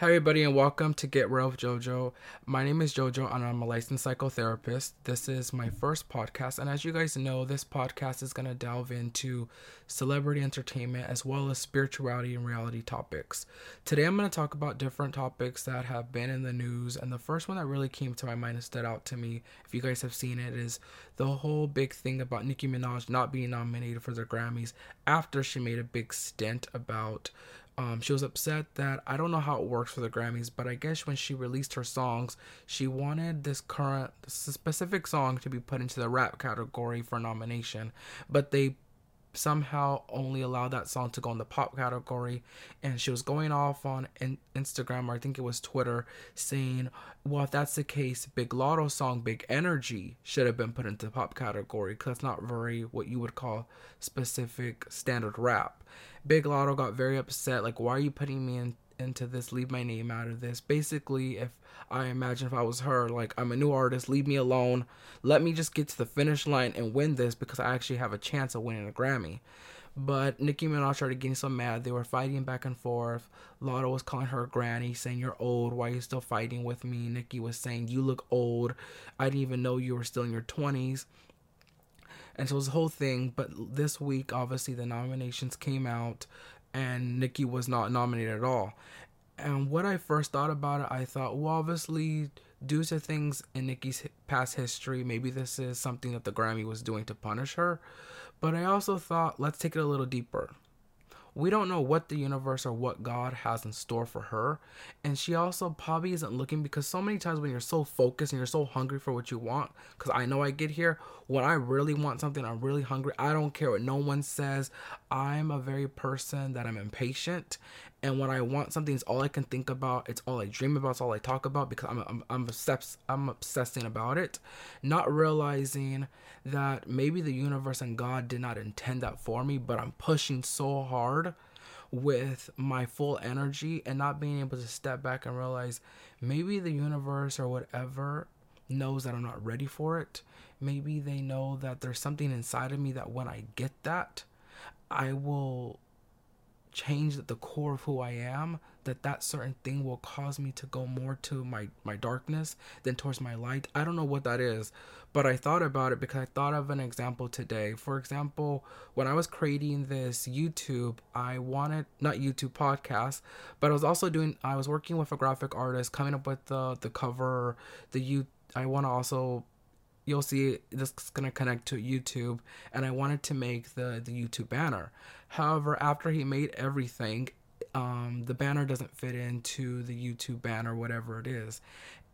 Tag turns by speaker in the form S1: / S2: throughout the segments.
S1: Hi, everybody, and welcome to Get Real with JoJo. My name is JoJo, and I'm a licensed psychotherapist. This is my first podcast, and as you guys know, this podcast is going to delve into celebrity entertainment as well as spirituality and reality topics. Today, I'm going to talk about different topics that have been in the news, and the first one that really came to my mind and stood out to me, if you guys have seen it, is the whole big thing about Nicki Minaj not being nominated for the Grammys after she made a big stint about um, she was upset that I don't know how it works for the Grammys, but I guess when she released her songs, she wanted this current this specific song to be put into the rap category for nomination, but they somehow only allowed that song to go in the pop category. And she was going off on in- instagram or i think it was twitter saying well if that's the case big Latto song big energy should have been put into the pop category because that's not very what you would call specific standard rap big Latto got very upset like why are you putting me in into this, leave my name out of this. Basically, if I imagine if I was her, like I'm a new artist, leave me alone. Let me just get to the finish line and win this because I actually have a chance of winning a Grammy. But Nicki Minaj started getting so mad. They were fighting back and forth. Latto was calling her granny, saying, You're old. Why are you still fighting with me? Nicki was saying, You look old. I didn't even know you were still in your 20s. And so it was the whole thing. But this week, obviously, the nominations came out and Nicki was not nominated at all. And what I first thought about it, I thought, well, obviously, due to things in Nicki's past history, maybe this is something that the Grammy was doing to punish her. But I also thought, let's take it a little deeper we don't know what the universe or what God has in store for her. And she also probably isn't looking because so many times when you're so focused and you're so hungry for what you want, because I know I get here, when I really want something, I'm really hungry. I don't care what no one says. I'm a very person that I'm impatient. And when I want something, it's all I can think about. It's all I dream about. It's all I talk about because I'm, I'm, I'm, obsessed, I'm obsessing about it. Not realizing that maybe the universe and God did not intend that for me, but I'm pushing so hard with my full energy and not being able to step back and realize maybe the universe or whatever knows that I'm not ready for it. Maybe they know that there's something inside of me that when I get that, I will change the core of who I am, that that certain thing will cause me to go more to my my darkness than towards my light. I don't know what that is, but I thought about it because I thought of an example today. For example, when I was creating this YouTube, I wanted not YouTube podcast, but I was also doing I was working with a graphic artist coming up with the the cover, the you I want to also you'll see this is going to connect to YouTube and I wanted to make the the YouTube banner. However, after he made everything, um, the banner doesn't fit into the YouTube banner, whatever it is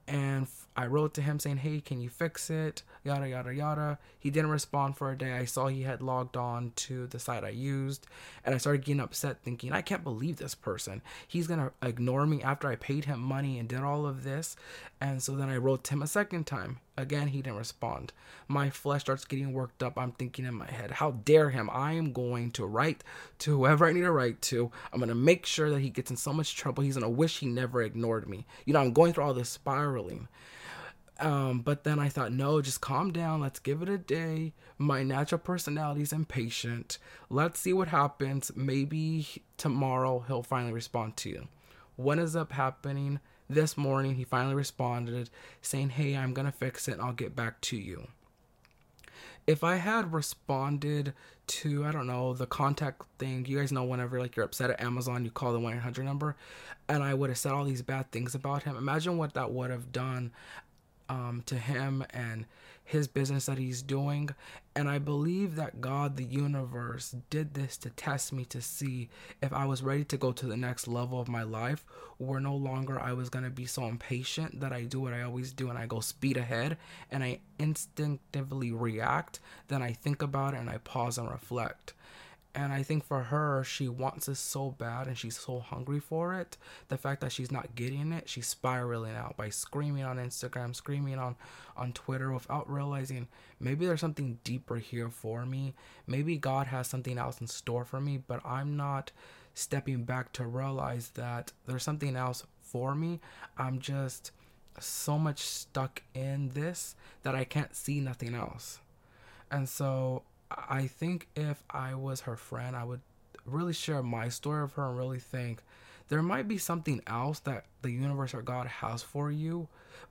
S1: and I wrote to him saying, "Hey, can you fix it?" Yada yada yada. He didn't respond for a day. I saw he had logged on to the site I used, and I started getting upset, thinking, "I can't believe this person. He's gonna ignore me after I paid him money and did all of this." And so then I wrote to him a second time. Again, he didn't respond. My flesh starts getting worked up. I'm thinking in my head, "How dare him? I am going to write to whoever I need to write to. I'm gonna make sure that he gets in so much trouble. He's gonna wish he never ignored me. You know, I'm going through all this spiraling. Um, but then I thought, no, just calm down. Let's give it a day. My natural personality is impatient. Let's see what happens. Maybe tomorrow he'll finally respond to you. What ends up happening? This morning he finally responded saying, Hey, I'm gonna fix it and I'll get back to you. If I had responded to, I don't know, the contact thing, you guys know whenever like you're upset at Amazon, you call the 1 800 number and I would have said all these bad things about him. Imagine what that would have done um, to him and his business that he's doing. And I believe that God, the universe, did this to test me to see if I was ready to go to the next level of my life, where no longer I was going to be so impatient that I do what I always do and I go speed ahead and I instinctively react. Then I think about it and I pause and reflect. And I think for her, she wants this so bad and she's so hungry for it. The fact that she's not getting it, she's spiraling out by screaming on Instagram, screaming on, on Twitter without realizing maybe there's something deeper here for me. Maybe God has something else in store for me, but I'm not stepping back to realize that there's something else for me. I'm just so much stuck in this that I can't see nothing else. And so I think if I was her friend, I would really share my story of her and really think there might be something else that the universe or God has for you,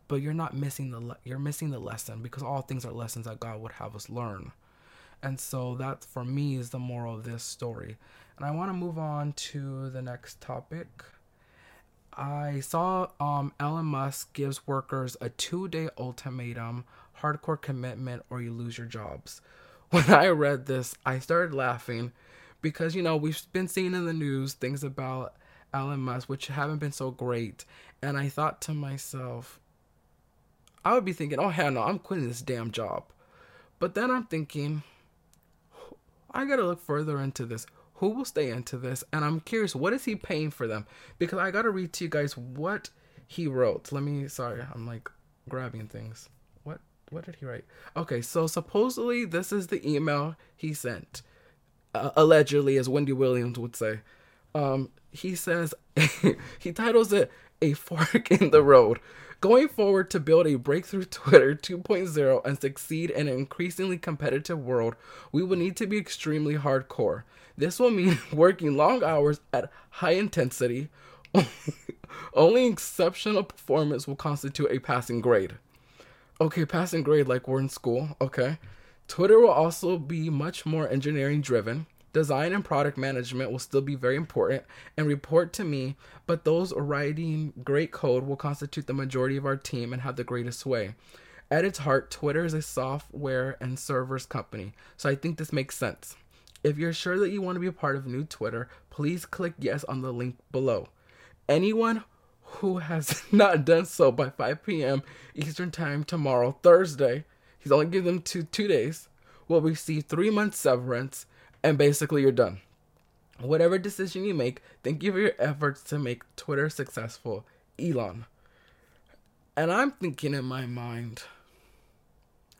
S1: but you're not missing the le- you're missing the lesson because all things are lessons that God would have us learn. And so that for me is the moral of this story. And I want to move on to the next topic. I saw um, Elon Musk gives workers a two day ultimatum, hardcore commitment, or you lose your jobs. When I read this, I started laughing because, you know, we've been seeing in the news things about Elon Musk, which haven't been so great. And I thought to myself, I would be thinking, oh, hell no, I'm quitting this damn job. But then I'm thinking, I gotta look further into this. Who will stay into this? And i'm curious what is he paying for them? Because i gotta read to you guys what he wrote. Let me sorry i'm like grabbing things what did he write okay so supposedly this is the email he sent uh, allegedly as wendy williams would say um he says he titles it a fork in the road Going forward to build a breakthrough Twitter 2.0 and succeed in an increasingly competitive world, we will need to be extremely hardcore. This will mean working long hours at high intensity. Only exceptional performance will constitute a passing grade. Okay, passing grade like we're in school. Okay. Twitter will also be much more engineering driven. Design and product management will still be very important and report to me, but those writing great code will constitute the majority of our team and have the greatest sway. At its heart, Twitter is a software and servers company, so I think this makes sense. If you're sure that you want to be a part of new Twitter, please click yes on the link below. Anyone who has not done so by 5 p.m. Eastern Time tomorrow, Thursday, he's only given them two, two days, will receive three months severance and basically you're done. Whatever decision you make, thank you for your efforts to make Twitter successful, Elon. And I'm thinking in my mind,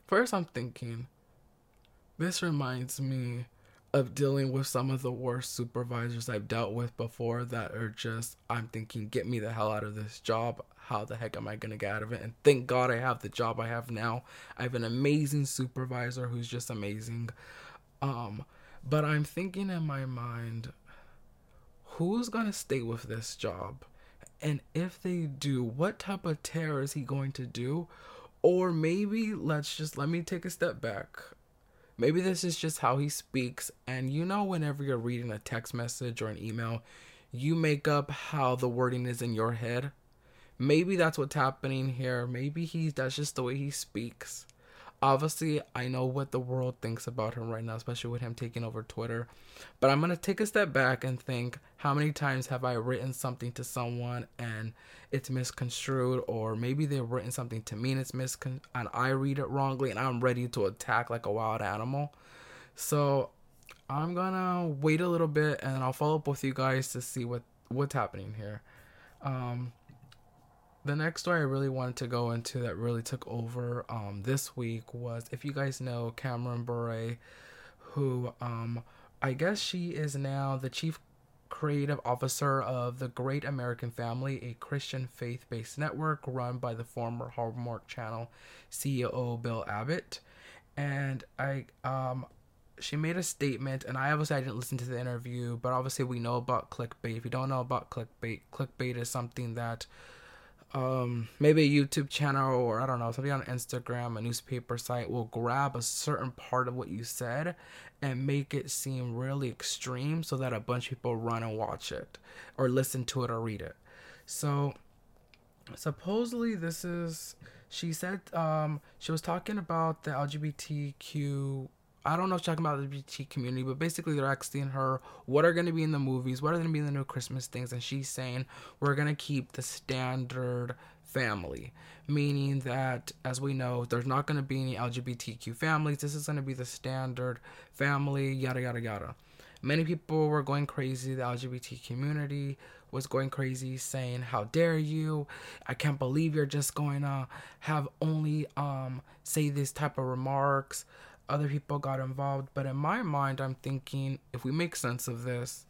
S1: first, I'm thinking, this reminds me of dealing with some of the worst supervisors I've dealt with before that are just, I'm thinking, get me the hell out of this job. How the heck am I going to get out of it? And thank God I have the job I have now. I have an amazing supervisor who's just amazing. Um, but I'm thinking in my mind, who's going to stay with this job? And if they do, what type of terror is he going to do? Or maybe let's just let me take a step back. Maybe this is just how he speaks. And you know, whenever you're reading a text message or an email, you make up how the wording is in your head. Maybe that's what's happening here. Maybe he's that's just the way he speaks obviously I know what the world thinks about him right now, especially with him taking over Twitter. But I'm gonna take a step back and think how many times have I written something to someone and it's misconstrued, or maybe they've written something to me and it's miscon and I read it wrongly and I'm ready to attack like a wild animal. So I'm gonna wait a little bit and I'll follow up with you guys to see what what's happening here. Um, the next story I really wanted to go into that really took over um, this week was if you guys know Cameron Bure, who um, I guess she is now the chief creative officer of the Great American Family, a Christian faith based network run by the former Hallmark Channel CEO Bill Abbott. And I um she made a statement and I obviously I didn't listen to the interview, but obviously we know about clickbait. If you don't know about clickbait, clickbait is something that um, maybe a YouTube channel or I don't know, somebody on Instagram, a newspaper site will grab a certain part of what you said and make it seem really extreme so that a bunch of people run and watch it or listen to it or read it. So supposedly this is she said um she was talking about the LGBTQ I don't know if talking about the LGBT community, but basically they're asking her what are going to be in the movies, what are going to be in the new Christmas things, and she's saying we're going to keep the standard family, meaning that as we know, there's not going to be any LGBTQ families. This is going to be the standard family, yada yada yada. Many people were going crazy. The LGBT community was going crazy, saying, "How dare you? I can't believe you're just going to have only um say this type of remarks." Other people got involved. But in my mind, I'm thinking if we make sense of this,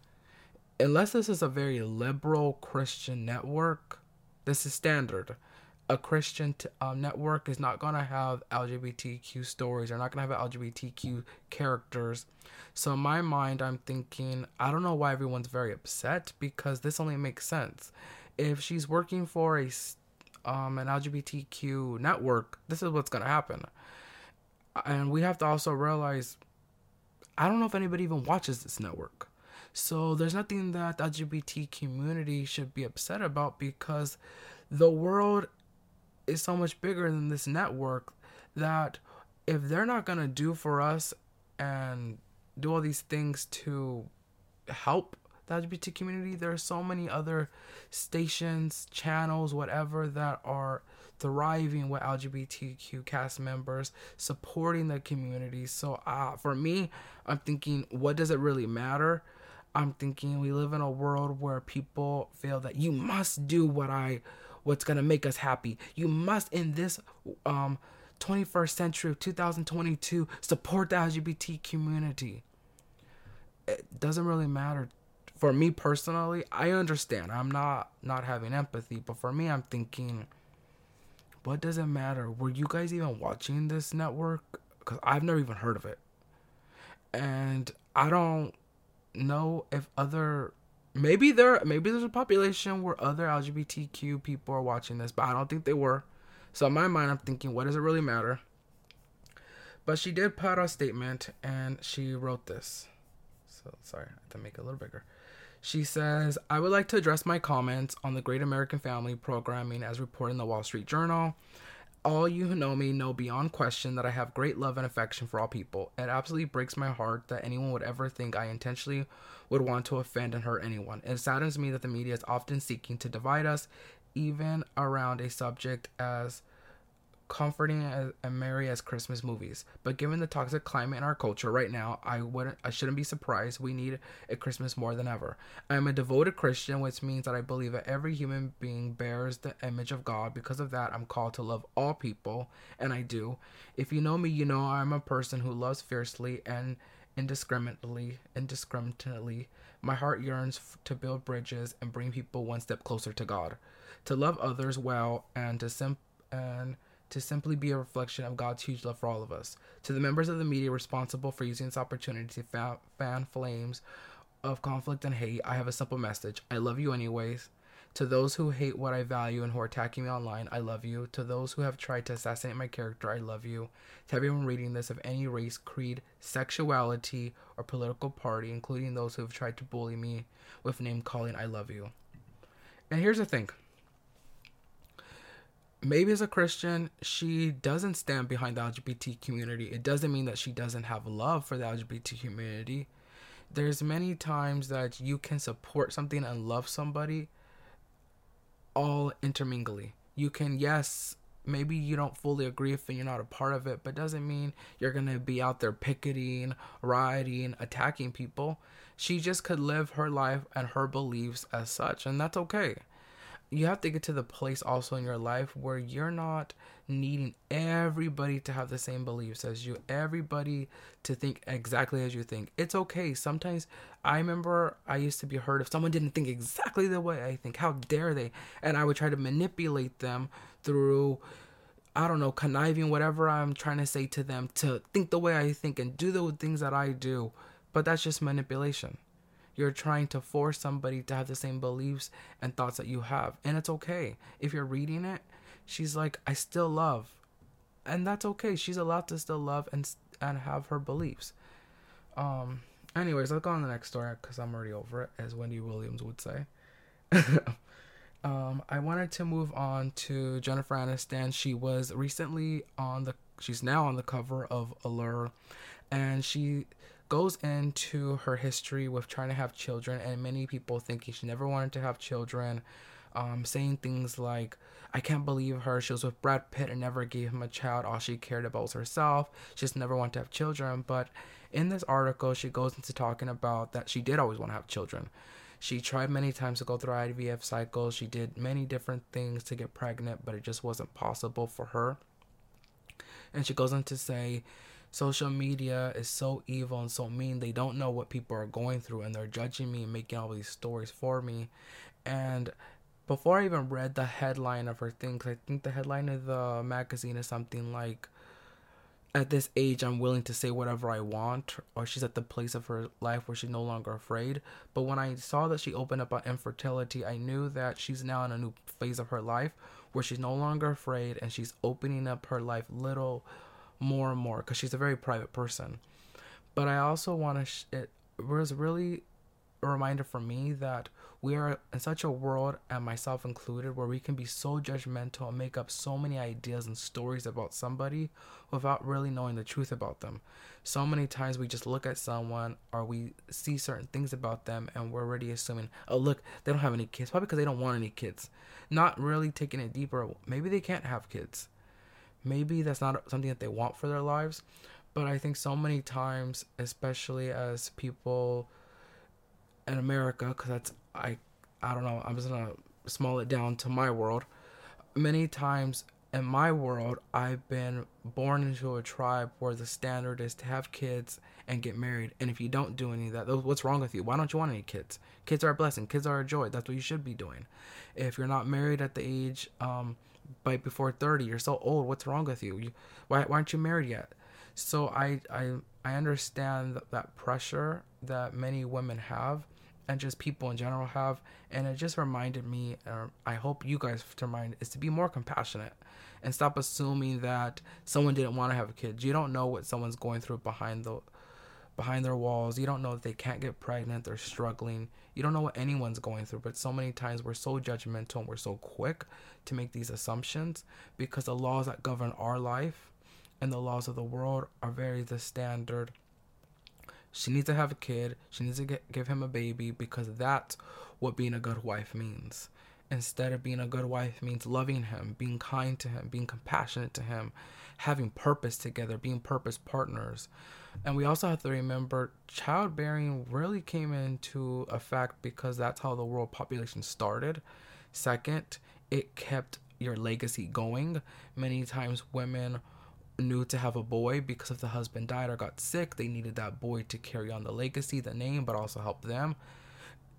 S1: unless this is a very liberal Christian network, this is standard. a Christian t- um, network is not gonna have LGBTQ stories. They're not gonna have LGBTQ characters. So in my mind, I'm thinking I don't know why everyone's very upset because this only makes sense. If she's working for a um, an LGBTQ network, this is what's gonna happen. And we have to also realize I don't know if anybody even watches this network. So there's nothing that the LGBT community should be upset about because the world is so much bigger than this network that if they're not going to do for us and do all these things to help the LGBT community, there are so many other stations, channels, whatever that are thriving with LGBTQ cast members, supporting the community. So, uh, for me, I'm thinking, what does it really matter? I'm thinking we live in a world where people feel that you must do what I what's to make us happy. You must in this um 21st century of 2022 support the LGBT community. It doesn't really matter for me personally. I understand. I'm not not having empathy, but for me I'm thinking what does it matter? Were you guys even watching this network? Cuz I've never even heard of it. And I don't know if other maybe there maybe there's a population where other LGBTQ people are watching this, but I don't think they were. So in my mind, I'm thinking, what does it really matter? But she did put out a statement, and she wrote this. So sorry, I have to make it a little bigger. She says, I would like to address my comments on the Great American Family programming as reported in the Wall Street Journal all you who know me know beyond question that I have great love and affection for all people. It absolutely breaks my heart that anyone would ever think I intentionally would want to offend and hurt anyone. It saddens me that the media is often seeking to divide us, even around a subject as comforting and merry as Christmas movies. But given the toxic climate in our culture right now, I wouldn't I shouldn't be surprised we need a Christmas more than ever. I am a devoted Christian, which means that I believe that every human being bears the image of God. Because of that, I'm called to love all people, and I do. If you know me, you know I'm a person who loves fiercely and indiscriminately, indiscriminately. My heart yearns to build bridges and bring people one step closer to God, to love others well, and to sim and to simply be a reflection of God's huge love for all of us. To the members of the media responsible for using this opportunity to fan, flames of conflict and hate, I have a simple message. I love you anyways. To those who hate what I value and who are attacking me online, I love you. To those who have tried to assassinate my character, I love you. To everyone reading this of any race, creed, sexuality, or political party, including those who have tried to bully me with name calling, I love you. And here's the thing maybe as a Christian, she doesn't stand behind the LGBT community. It doesn't mean that she doesn't have love for the LGBT community. There's many times that you can support something and love somebody all intermingly. You can, yes, maybe you don't fully agree if you're not a part of it, but doesn't mean you're gonna be out there picketing, rioting, attacking people. She just could live her life and her beliefs as such, and that's okay you have to get to the place also in your life where you're not needing everybody to have the same beliefs as you, everybody to think exactly as you think. It's okay. Sometimes I remember I used to be hurt if someone didn't think exactly the way I think. How dare they? And I would try to manipulate them through I don't know, conniving whatever I'm trying to say to them to think the way I think and do the things that I do. But that's just manipulation. You're trying to force somebody to have the same beliefs and thoughts that you have. And it's okay. If you're reading it, she's like, I still love. And that's okay. She's allowed to still love and and have her beliefs. Um anyways, let's go on the next story because I'm already over it, as Wendy Williams would say. um, I wanted to move on to Jennifer Aniston. She was recently on the she's now on the cover of Allure and she goes into her history with trying to have children and many people thinking she never wanted to have children um, saying things like i can't believe her. She was with brad pitt and never gave him a child. All she cared about was herself. She just never wanted to have children. But in this article she goes into talking about that she did always want to have children. She tried many times to go through ivf cycles. She did many different things to get pregnant but it just wasn't possible for her. And she goes on to say social media is so evil and so mean. They don't know what people are going through and they're judging me and making all these stories for me. And before I even read the headline of her thing, cause I think the headline of the magazine is something like, "At this age, I'm willing to say whatever I want," or she's at the place of her life where she's no longer afraid. But when I saw that she opened up on infertility, I knew that she's now in a new phase of her life where she's no longer afraid and she's opening up her life little more and more because she's a very private person. But I also want to. Sh- it was really a reminder for me that we are in such a world, and myself included, where we can be so judgmental and make up so many ideas and stories about somebody without really knowing the truth about them. So many times we just look at someone or we see certain things about them and we're already assuming, oh, look, they don't have any kids. Probably because they don't want any kids. Not really taking it deeper. Maybe they can't have kids. Maybe that's not something that they want for their lives. But I think so many times, especially as people in America, because that's I I don't know. I'm just gonna small it down to my world. Many times in my world, I've been born into a tribe where the standard is to have kids and get married. And if you don't do any of that, what's wrong with you? Why don't you want any kids? Kids are a blessing. Kids are a joy. That's what you should be doing. If you're not married at the age um, by before 30, you're so old. What's wrong with you? you why, why aren't you married yet? So I I I understand that, pressure that many women have and just people in general have and it just reminded me or i hope you guys to remind is to be more compassionate and stop assuming that someone didn't want to have kids you don't know what someone's going through behind the behind their walls you don't know that they can't get pregnant they're struggling you don't know what anyone's going through but so many times we're so judgmental and we're so quick to make these assumptions because the laws that govern our life and the laws of the world are very the standard she needs to have a kid. She needs to get, give him a baby because that's what being a good wife means. Instead of being a good wife means loving him, being kind to him, being compassionate to him, having purpose together, being purpose partners. And we also have to remember childbearing really came into effect because that's how the world population started. Second, it kept your legacy going. Many times women knew to have a boy because if the husband died or got sick, they needed that boy to carry on the legacy, the name, but also help them.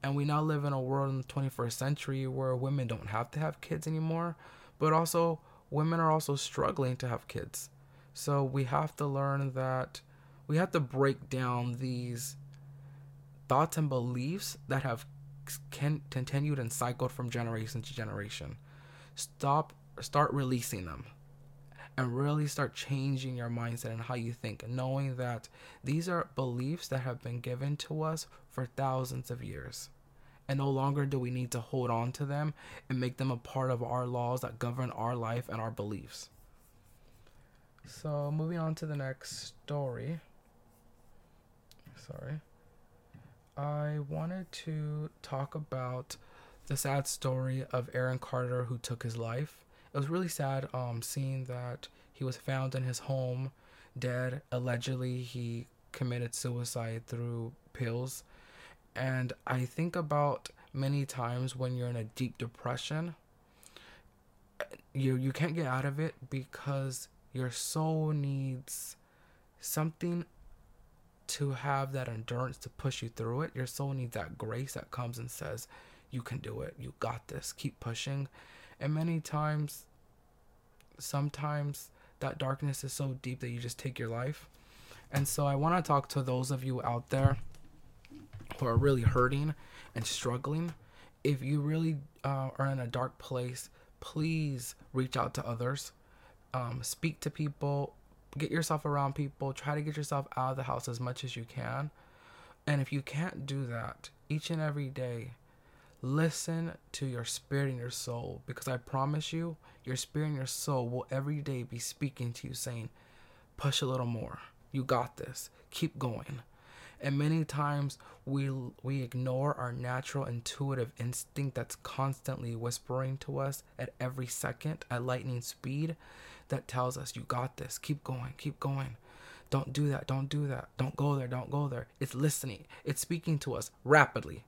S1: And we now live in a world in the 21st century where women don't have to have kids anymore, but also women are also struggling to have kids. So we have to learn that we have to break down these thoughts and beliefs that have can, continued and cycled from generation to generation. Stop, start releasing them and really start changing your mindset and how you think, knowing that these are beliefs that have been given to us for thousands of years. And no longer do we need to hold on to them and make them a part of our laws that govern our life and our beliefs. So, moving on to the next story. Sorry. I wanted to talk about the sad story of Aaron Carter who took his life it was really sad um, seeing that he was found in his home dead. Allegedly, he committed suicide through pills. And I think about many times when you're in a deep depression, you you can't get out of it because your soul needs something to have that endurance to push you through it. Your soul needs that grace that comes and says, "You can do it. You got this. Keep pushing." And many times sometimes that darkness is so deep that you just take your life. And so I want to talk to those of you out there who are really hurting and struggling. If you really uh, are in a dark place, please reach out to others. Um, speak to people. Get yourself around people. Try to get yourself out of the house as much as you can. And if you can't do that each and every day, Listen to your spirit and your soul because I promise you, your spirit and your soul will every day be speaking to you, saying, Push a little more. You got this. Keep going. And many times we we ignore our natural intuitive instinct that's constantly whispering to us at every second at lightning speed that tells us you got this. Keep going. Keep going. Don't do that. Don't do that. Don't go there. Don't go there. It's listening. It's speaking to us rapidly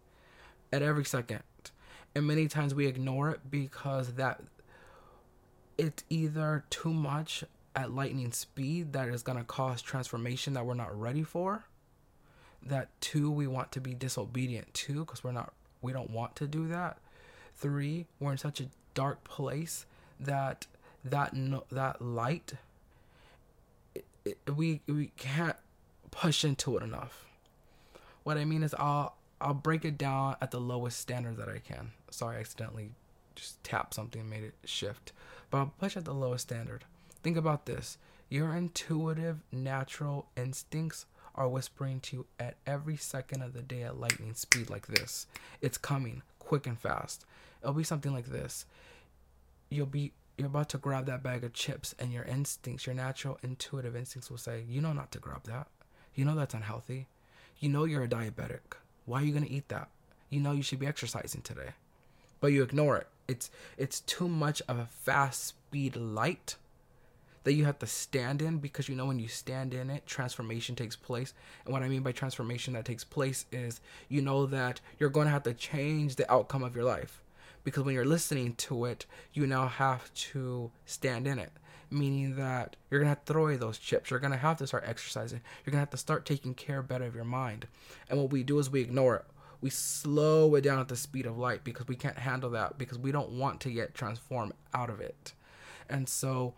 S1: at every second. And many times we ignore it because that it's either too much at lightning speed that is going to cause transformation that we're not ready for. That two we want to be disobedient to because we're not we don't want to do that. three, we're in such a dark place that that no, that light it, it, we we can't push into it enough. What I mean is I'll I'll break it down at the lowest standard that I can. Sorry, I accidentally just tapped something and made it shift. But I'll push at the lowest standard. Think about this. Your intuitive natural instincts are whispering to you at every second of the day at lightning speed like this. It's coming quick and fast. It'll be something like this. You'll be you're about to grab that bag of chips and your instincts, your natural intuitive instincts will say, "You know not to grab that. You know that's unhealthy. You know you're a diabetic. Why are you going to eat that? You know you should be exercising today." But you ignore it. It's it's too much of a fast speed light that you have to stand in because you know when you stand in it, transformation takes place. And what I mean by transformation that takes place is you know that you're going to have to change the outcome of your life. Because when you're listening to it, you now have to stand in it. Meaning that you're gonna have to throw away those chips. You're gonna have to start exercising. You're gonna have to start taking care better of your mind. And what we do is we ignore it we slow it down at the speed of light because we can't handle that because we don't want to get transformed out of it. And so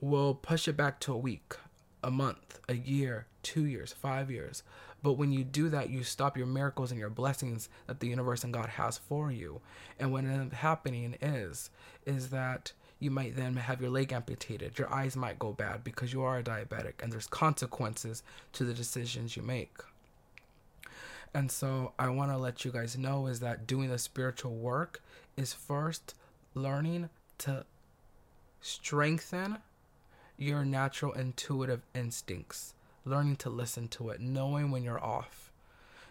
S1: we'll push it back to a week, a month, a year, two years, five years. But when you do that, you stop your miracles and your blessings that the universe and God has for you. And what ends up happening is, is that you might then have your leg amputated. Your eyes might go bad because you are a diabetic, and there's consequences to the decisions you make. And so I want to let you guys know is that doing the spiritual work is first learning to strengthen your natural intuitive instincts, learning to listen to it, knowing when you're off,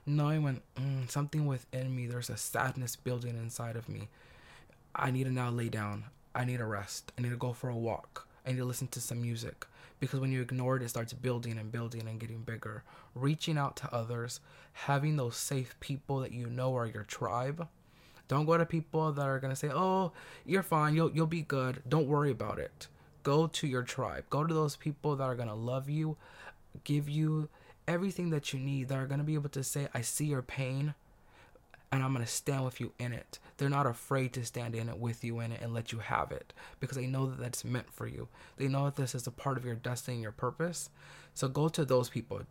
S1: knowing when mm, something within me, there's a sadness building inside of me. I need to now lay down. I need to rest. I need to go for a walk. I need to listen to some music because when you ignore it, it starts building and building and getting bigger. Reaching out to others, having those safe people that you know are your tribe. Don't go to people that are gonna say, "Oh, you're fine. You'll you'll be good. Don't worry about it." Go to your tribe. Go to those people that are gonna love you, give you everything that you need. That are gonna be able to say, "I see your pain and I'm going to stand with you in it. They're not afraid to stand in it with you in it and let you have it because they know that that's meant for you. They know that this is a part of your destiny and your purpose. So go to those people.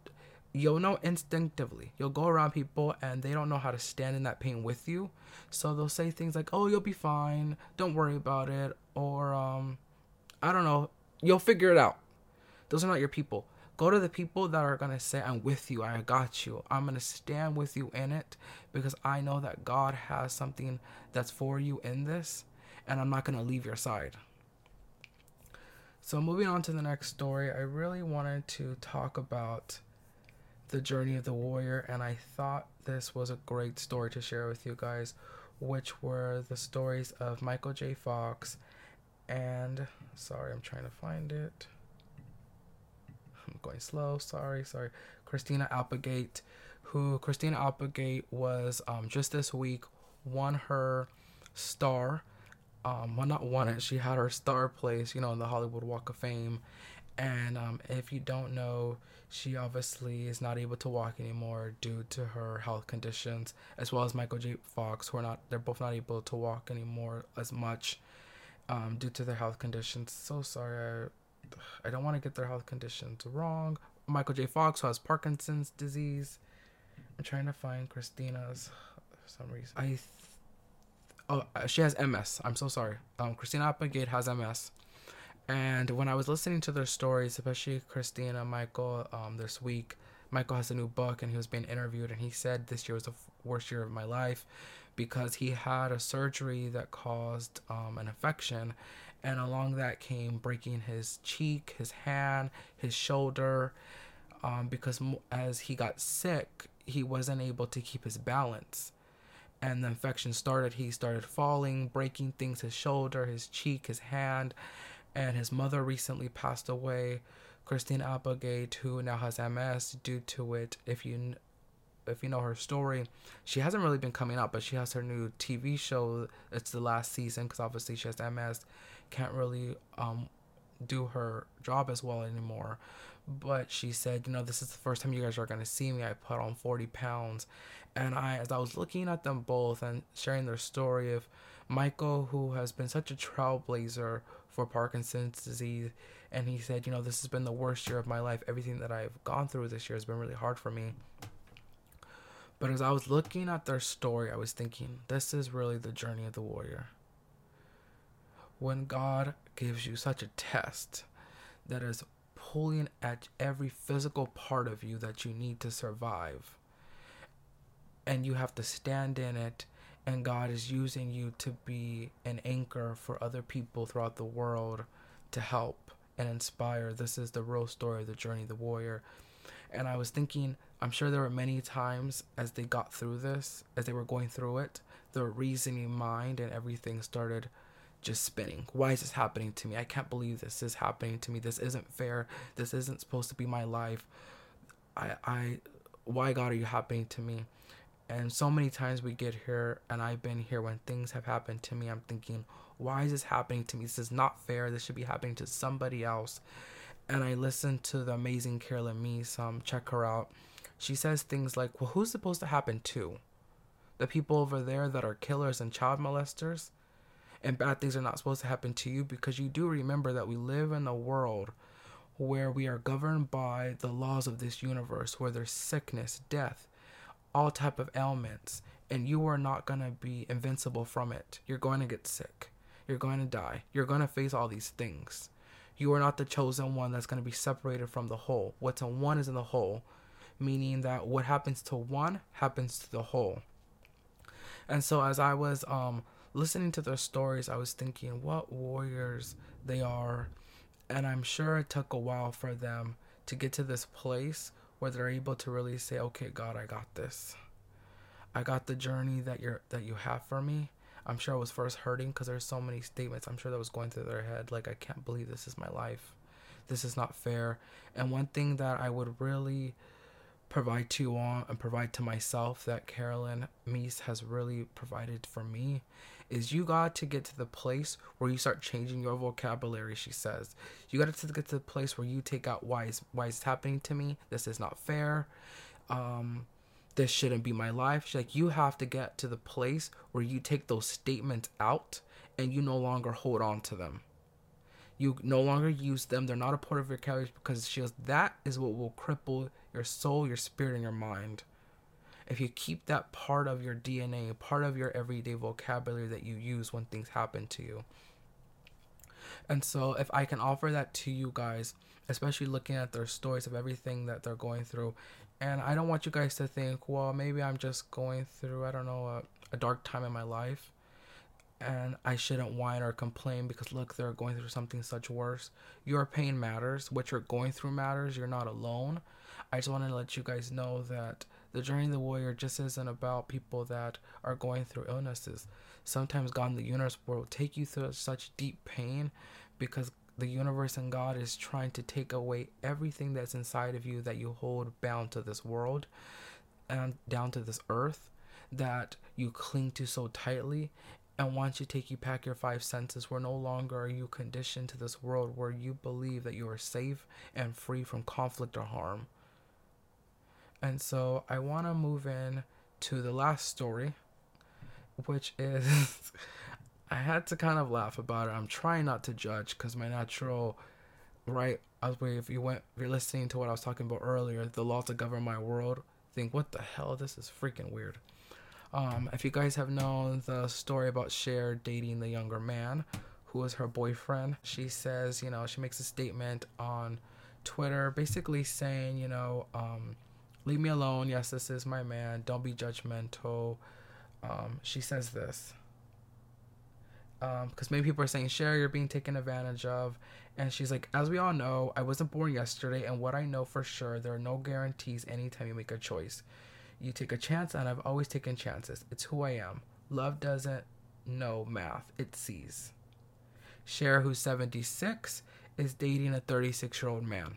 S1: You'll know instinctively. You'll go around people and they don't know how to stand in that pain with you. So they'll say things like, "Oh, you'll be fine. Don't worry about it." Or um I don't know, you'll figure it out. Those are not your people. Go to the people that are going to say, I'm with you, I got you. I'm going to stand with you in it because I know that God has something that's for you in this, and I'm not going to leave your side. So, moving on to the next story, I really wanted to talk about the journey of the warrior, and I thought this was a great story to share with you guys, which were the stories of Michael J. Fox and sorry, I'm trying to find it. I'm going slow. Sorry, sorry. Christina Applegate, who Christina Applegate was um, just this week won her star. Um, well, not won it. She had her star place, you know, in the Hollywood Walk of Fame. And um, if you don't know, she obviously is not able to walk anymore due to her health conditions, as well as Michael J. Fox, who are not. They're both not able to walk anymore as much um, due to their health conditions. So sorry. I, I don't want to get their health conditions wrong. Michael J. Fox who has Parkinson's disease. I'm trying to find Christina's for some reason. I th- oh uh, she has MS. I'm so sorry. Um, Christina Applegate has MS. And when I was listening to their stories, especially Christina, Michael, um, this week, Michael has a new book and he was being interviewed, and he said this year was the worst year of my life because he had a surgery that caused um, an infection and along that came breaking his cheek, his hand, his shoulder, um, because as he got sick, he wasn't able to keep his balance. And the infection started, he started falling, breaking things his shoulder, his cheek, his hand. And his mother recently passed away, Christine Applegate, who now has MS due to it. If you if you know her story, she hasn't really been coming out, but she has her new TV show. It's the last season because obviously she has MS can't really um, do her job as well anymore. But she said, you know, this is the first time you guys are gonna see me. I put on 40 pounds, and I, as I was looking at them both and sharing their story of Michael, who has been such a trailblazer for Parkinson's disease, and he said, you know, this has been the worst year of my life. Everything that I've gone through this year has been really hard for me. But as I was looking at their story, I was thinking, this is really the journey of the warrior. When God gives you such a test that is pulling at every physical part of you that you need to survive, and you have to stand in it and God is using you to be an anchor for other people throughout the world to help and inspire. This is the real story of the journey of the warrior. And I was thinking, I'm sure there were many times as they got through this, as they were going through it, their reasoning mind and everything started just spinning. Why is this happening to me? I can't believe this is happening to me. This isn't fair. This isn't supposed to be my life. I I why God are you happening to me? And so many times we get here, and I've been here when things have happened to me. I'm thinking, why is this happening to me? This is not fair. This should be happening to somebody else. And I listened to the amazing Carolyn Myss. Um, check her out. She says things like, well, who's supposed to happen to? The people over there that are killers and child molesters? And bad things are not supposed to happen to you because you do remember that we live in a world where we are governed by the laws of this universe, where there's sickness, death, all type of ailments and you are not going to be invincible from it you're going to get sick you're going to die. You're going to face all these things. You are not the chosen one that's going to be separated from the whole. What's in one is in the whole meaning that what happens to one happens to the whole. And so as i was um listening to their stories i was thinking what warriors they are. And i'm sure it took a while for them to get to this place where they're able to really say, "Okay, God, I got this. I got the journey that you're that you have for me." I'm sure I was first hurting because there's so many statements. I'm sure that was going through their head, like, "I can't believe this is my life. This is not fair." And one thing that I would really provide to you all and provide to myself that Carolyn Myss has really provided for me is you got to get to the place where you start changing your vocabulary she says you got to get to the place where you take out why is why is happening to me this is not fair um this shouldn't be my life. She's like you have to get to the place where you take those statements out and you no longer hold on to them. You no longer use them. They're not a part of your vocabulary because she goes that is what will cripple your soul your spirit and your mind. If you keep that part of your DNA, part of your everyday vocabulary that you use when things happen to you. And so, if I can offer that to you guys, especially looking at their stories of everything that they're going through, and I don't want you guys to think, well, maybe I'm just going through, I don't know, a, a dark time in my life, and I shouldn't whine or complain because look, they're going through something such worse. Your pain matters. What you're going through matters. You're not alone. I just wanted to let you guys know that the journey of the warrior just isn't about people that are going through illnesses. Sometimes God in the universe will take you through such deep pain because the universe and God is trying to take away everything that's inside of you that you hold bound to this world and down to this earth that you cling to so tightly. And once you take you pack your five senses, where no longer are you conditioned to this world where you believe that you are safe and free from conflict or harm. And so I want to move in to the last story, which is I had to kind of laugh about it. I'm trying not to judge because my natural right as we if you went if you're listening to what I was talking about earlier, the law to govern my world, think what the hell this is freaking weird. Um, if you guys have known the story about Cher dating the younger man who was her boyfriend, she says, you know, she makes a statement on Twitter basically saying, you know, um, leave me alone. Yes, this is my man. Don't be judgmental. Um, she says this. Because um, many people are saying, Sherry, you're being taken advantage of. And she's like, as we all know, I wasn't born yesterday. And what I know for sure, there are no guarantees anytime you make a choice. You take a chance, and I've always taken chances. It's who I am. Love doesn't know math, it sees. Cher, who's 76, is dating a 36 year old man.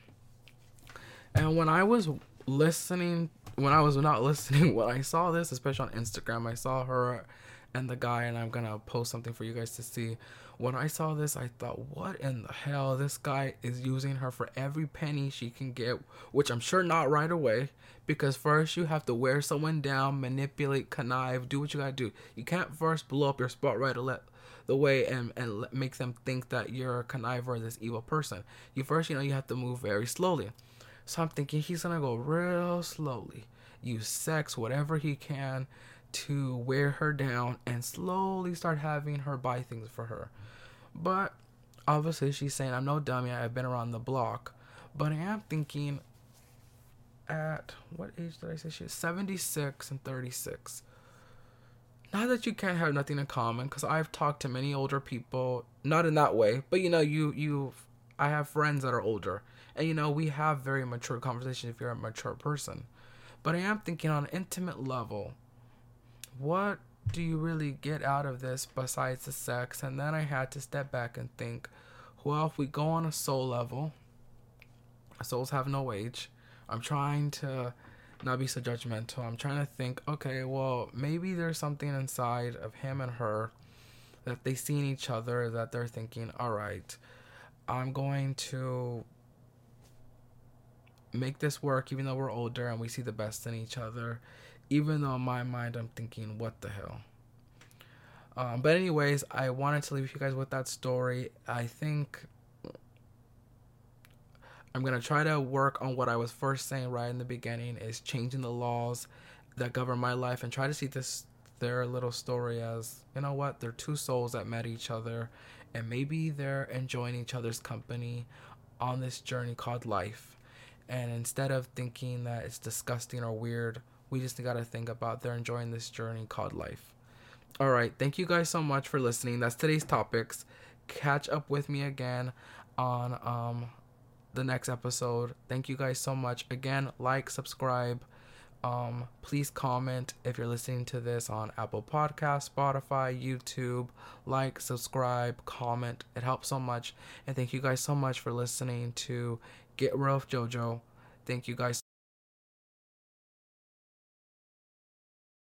S1: And when I was listening when I was not listening when I saw this, especially on Instagram, I saw her and the guy, and I'm gonna post something for you guys to see. When I saw this, I thought, what in the hell? This guy is using her for every penny she can get, which I'm sure not right away, because first you have to wear someone down, manipulate, connive, do what you gotta do. You can't first blow up your spot right the way and, and make them think that you're a conniver, this evil person. You first, you know, you have to move very slowly. So I'm thinking he's gonna go real slowly, use sex, whatever he can, to wear her down and slowly start having her buy things for her. But obviously, she's saying, I'm no dummy, I've been around the block. But I am thinking, at what age did I say she is? 76 and 36. Not that you can't have nothing in common, because I've talked to many older people, not in that way, but you know, you, you, I have friends that are older, and you know, we have very mature conversations if you're a mature person. But I am thinking on an intimate level, what do you really get out of this besides the sex? And then I had to step back and think, well, if we go on a soul level, souls have no age. I'm trying to not be so judgmental. I'm trying to think, okay, well, maybe there's something inside of him and her that they see in each other that they're thinking, all right, I'm going to make this work even though we're older and we see the best in each other even though in my mind I'm thinking, what the hell? Um, but anyways, I wanted to leave you guys with that story. I think I'm gonna try to work on what I was first saying right in the beginning is changing the laws that govern my life and try to see this their little story as you know what they're two souls that met each other and maybe they're enjoying each other's company on this journey called life and instead of thinking that it's disgusting or weird we just got to think about they're enjoying this journey called life. All right, thank you guys so much for listening. That's today's topics. Catch up with me again on um the next episode. Thank you guys so much. Again, like, subscribe. Um, please comment if you're listening to this on Apple Podcast, Spotify, YouTube. Like, subscribe, comment. It helps so much. And thank you guys so much for listening to Get Real JoJo. Thank you guys.